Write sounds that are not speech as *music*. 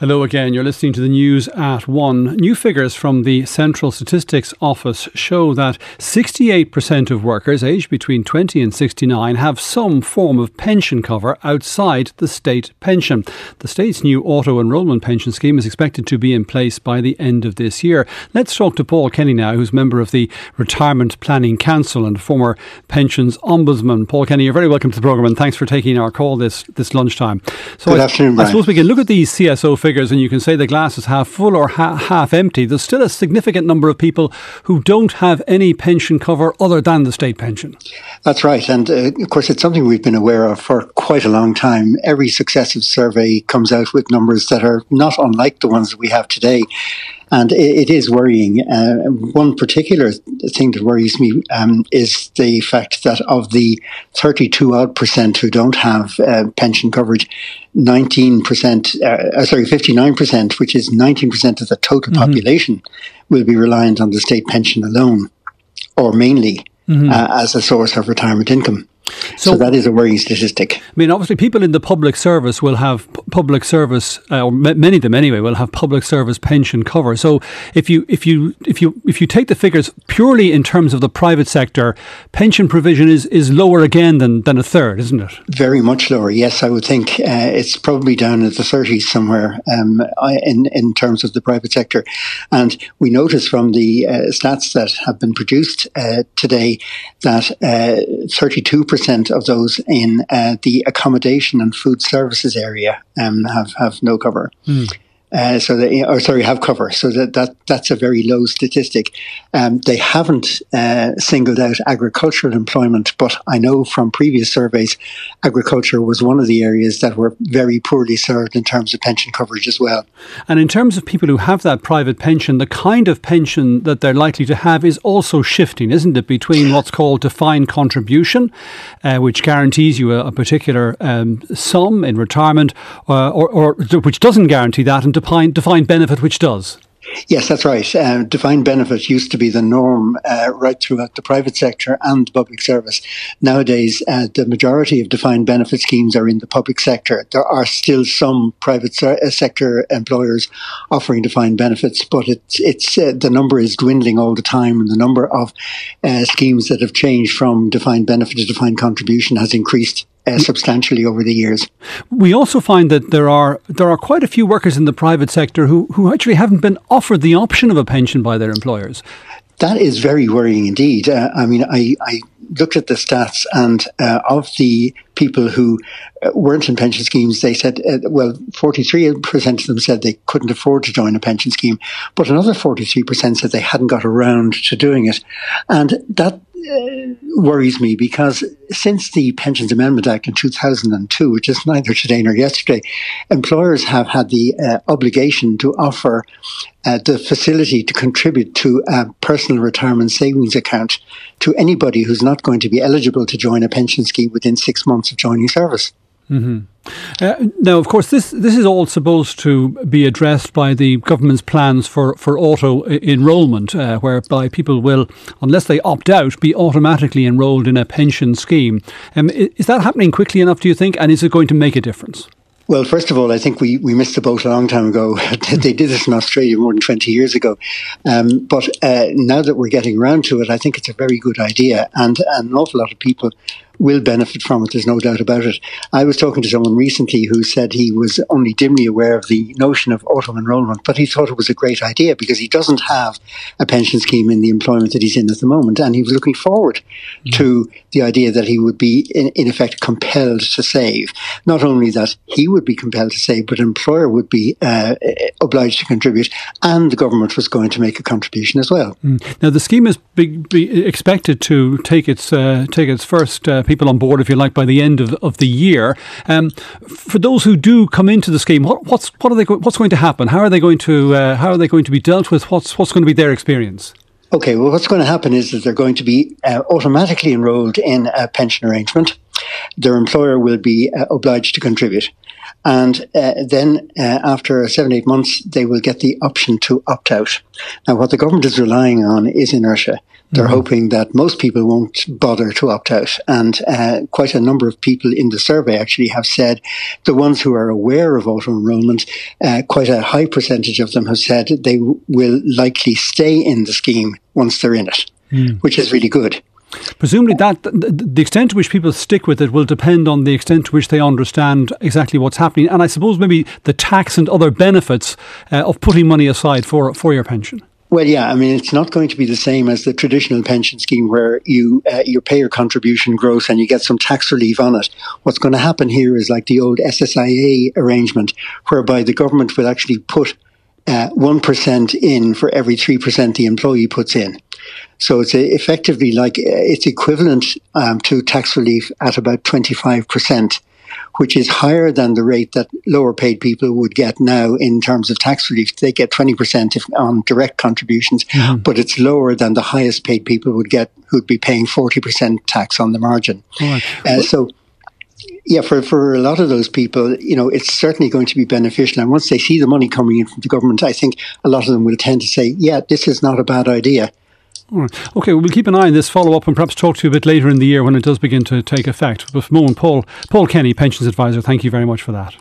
Hello again. You're listening to the news at one. New figures from the Central Statistics Office show that 68% of workers aged between 20 and 69 have some form of pension cover outside the state pension. The state's new auto enrolment pension scheme is expected to be in place by the end of this year. Let's talk to Paul Kenny now, who's member of the Retirement Planning Council and former pensions ombudsman. Paul Kenny, you're very welcome to the programme and thanks for taking our call this, this lunchtime. So Good afternoon, Brian. I suppose we can look at these CSO figures and you can say the glass is half full or ha- half empty, there's still a significant number of people who don't have any pension cover other than the state pension. That's right. And uh, of course, it's something we've been aware of for quite a long time. Every successive survey comes out with numbers that are not unlike the ones we have today and it, it is worrying. Uh, one particular thing that worries me um, is the fact that of the 32 odd percent who don't have uh, pension coverage, 19%, uh, uh sorry, 59%, which is 19% of the total mm-hmm. population, will be reliant on the state pension alone, or mainly mm-hmm. Uh, as a source of retirement income. So, so, that is a worrying statistic. I mean, obviously, people in the public service will have public service, uh, or m- many of them anyway, will have public service pension cover. So, if you if you if you if you take the figures purely in terms of the private sector, pension provision is is lower again than than a third, isn't it? Very much lower. Yes, I would think uh, it's probably down at the thirties somewhere um, in in terms of the private sector, and we notice from the uh, stats that have been produced uh, today that uh, thirty two percent of those in uh, the accommodation and food services area um, have have no cover. Mm. Uh, so they, or sorry, have cover. So that, that that's a very low statistic. Um, they haven't uh, singled out agricultural employment, but I know from previous surveys, agriculture was one of the areas that were very poorly served in terms of pension coverage as well. And in terms of people who have that private pension, the kind of pension that they're likely to have is also shifting, isn't it? Between what's called defined contribution, uh, which guarantees you a, a particular um, sum in retirement, uh, or, or which doesn't guarantee that, and defined, defined benefit which does. Yes, that's right. Uh, defined benefit used to be the norm uh, right throughout the private sector and public service. Nowadays, uh, the majority of defined benefit schemes are in the public sector. There are still some private uh, sector employers offering defined benefits, but it's it's uh, the number is dwindling all the time, and the number of uh, schemes that have changed from defined benefit to defined contribution has increased uh, substantially over the years. We also find that there are there are quite a few workers in the private sector who, who actually haven't been offered the option of a pension by their employers. That is very worrying indeed. Uh, I mean, I, I looked at the stats, and uh, of the people who uh, weren't in pension schemes, they said, uh, well, 43% of them said they couldn't afford to join a pension scheme, but another 43% said they hadn't got around to doing it. And that worries me because since the Pensions Amendment Act in 2002, which is neither today nor yesterday, employers have had the uh, obligation to offer uh, the facility to contribute to a personal retirement savings account to anybody who's not going to be eligible to join a pension scheme within six months of joining service. Mm-hmm. Uh, now, of course, this this is all supposed to be addressed by the government's plans for, for auto enrolment, uh, whereby people will, unless they opt out, be automatically enrolled in a pension scheme. Um, is that happening quickly enough, do you think? And is it going to make a difference? Well, first of all, I think we, we missed the boat a long time ago. *laughs* they did this in Australia more than 20 years ago. Um, but uh, now that we're getting around to it, I think it's a very good idea. And, and an awful lot of people will benefit from it. There's no doubt about it. I was talking to someone recently who said he was only dimly aware of the notion of auto enrolment, but he thought it was a great idea because he doesn't have a pension scheme in the employment that he's in at the moment. And he was looking forward mm. to the idea that he would be, in, in, effect, compelled to save. Not only that he would be compelled to save, but an employer would be uh, obliged to contribute, and the government was going to make a contribution as well. Mm. Now, the scheme is be, be expected to take its, uh, take its first uh, people on board, if you like, by the end of, of the year. Um, for those who do come into the scheme, what, what's what are they go- what's going to happen? How are they going to uh, how are they going to be dealt with? What's what's going to be their experience? Okay, well, what's going to happen is that they're going to be uh, automatically enrolled in a pension arrangement. Their employer will be uh, obliged to contribute. And uh, then uh, after seven, eight months, they will get the option to opt out. Now, what the government is relying on is inertia. They're mm-hmm. hoping that most people won't bother to opt out. And uh, quite a number of people in the survey actually have said the ones who are aware of auto enrolment, uh, quite a high percentage of them have said they w- will likely stay in the scheme once they're in it, mm. which is really good. Presumably, that the extent to which people stick with it will depend on the extent to which they understand exactly what's happening, and I suppose maybe the tax and other benefits uh, of putting money aside for for your pension. Well, yeah, I mean, it's not going to be the same as the traditional pension scheme where you uh, you pay your contribution gross and you get some tax relief on it. What's going to happen here is like the old SSIA arrangement, whereby the government will actually put uh, one uh, in for every three percent the employee puts in. So it's effectively like uh, it's equivalent um, to tax relief at about twenty five percent which is higher than the rate that lower paid people would get now in terms of tax relief. They get 20% if, on direct contributions, mm-hmm. but it's lower than the highest paid people would get who'd be paying 40% tax on the margin. Right. Uh, so, yeah, for, for a lot of those people, you know, it's certainly going to be beneficial. And once they see the money coming in from the government, I think a lot of them will tend to say, yeah, this is not a bad idea. All right. Okay, well, we'll keep an eye on this follow up and perhaps talk to you a bit later in the year when it does begin to take effect. But for the moment, Paul, Paul Kenny, Pensions Advisor, thank you very much for that.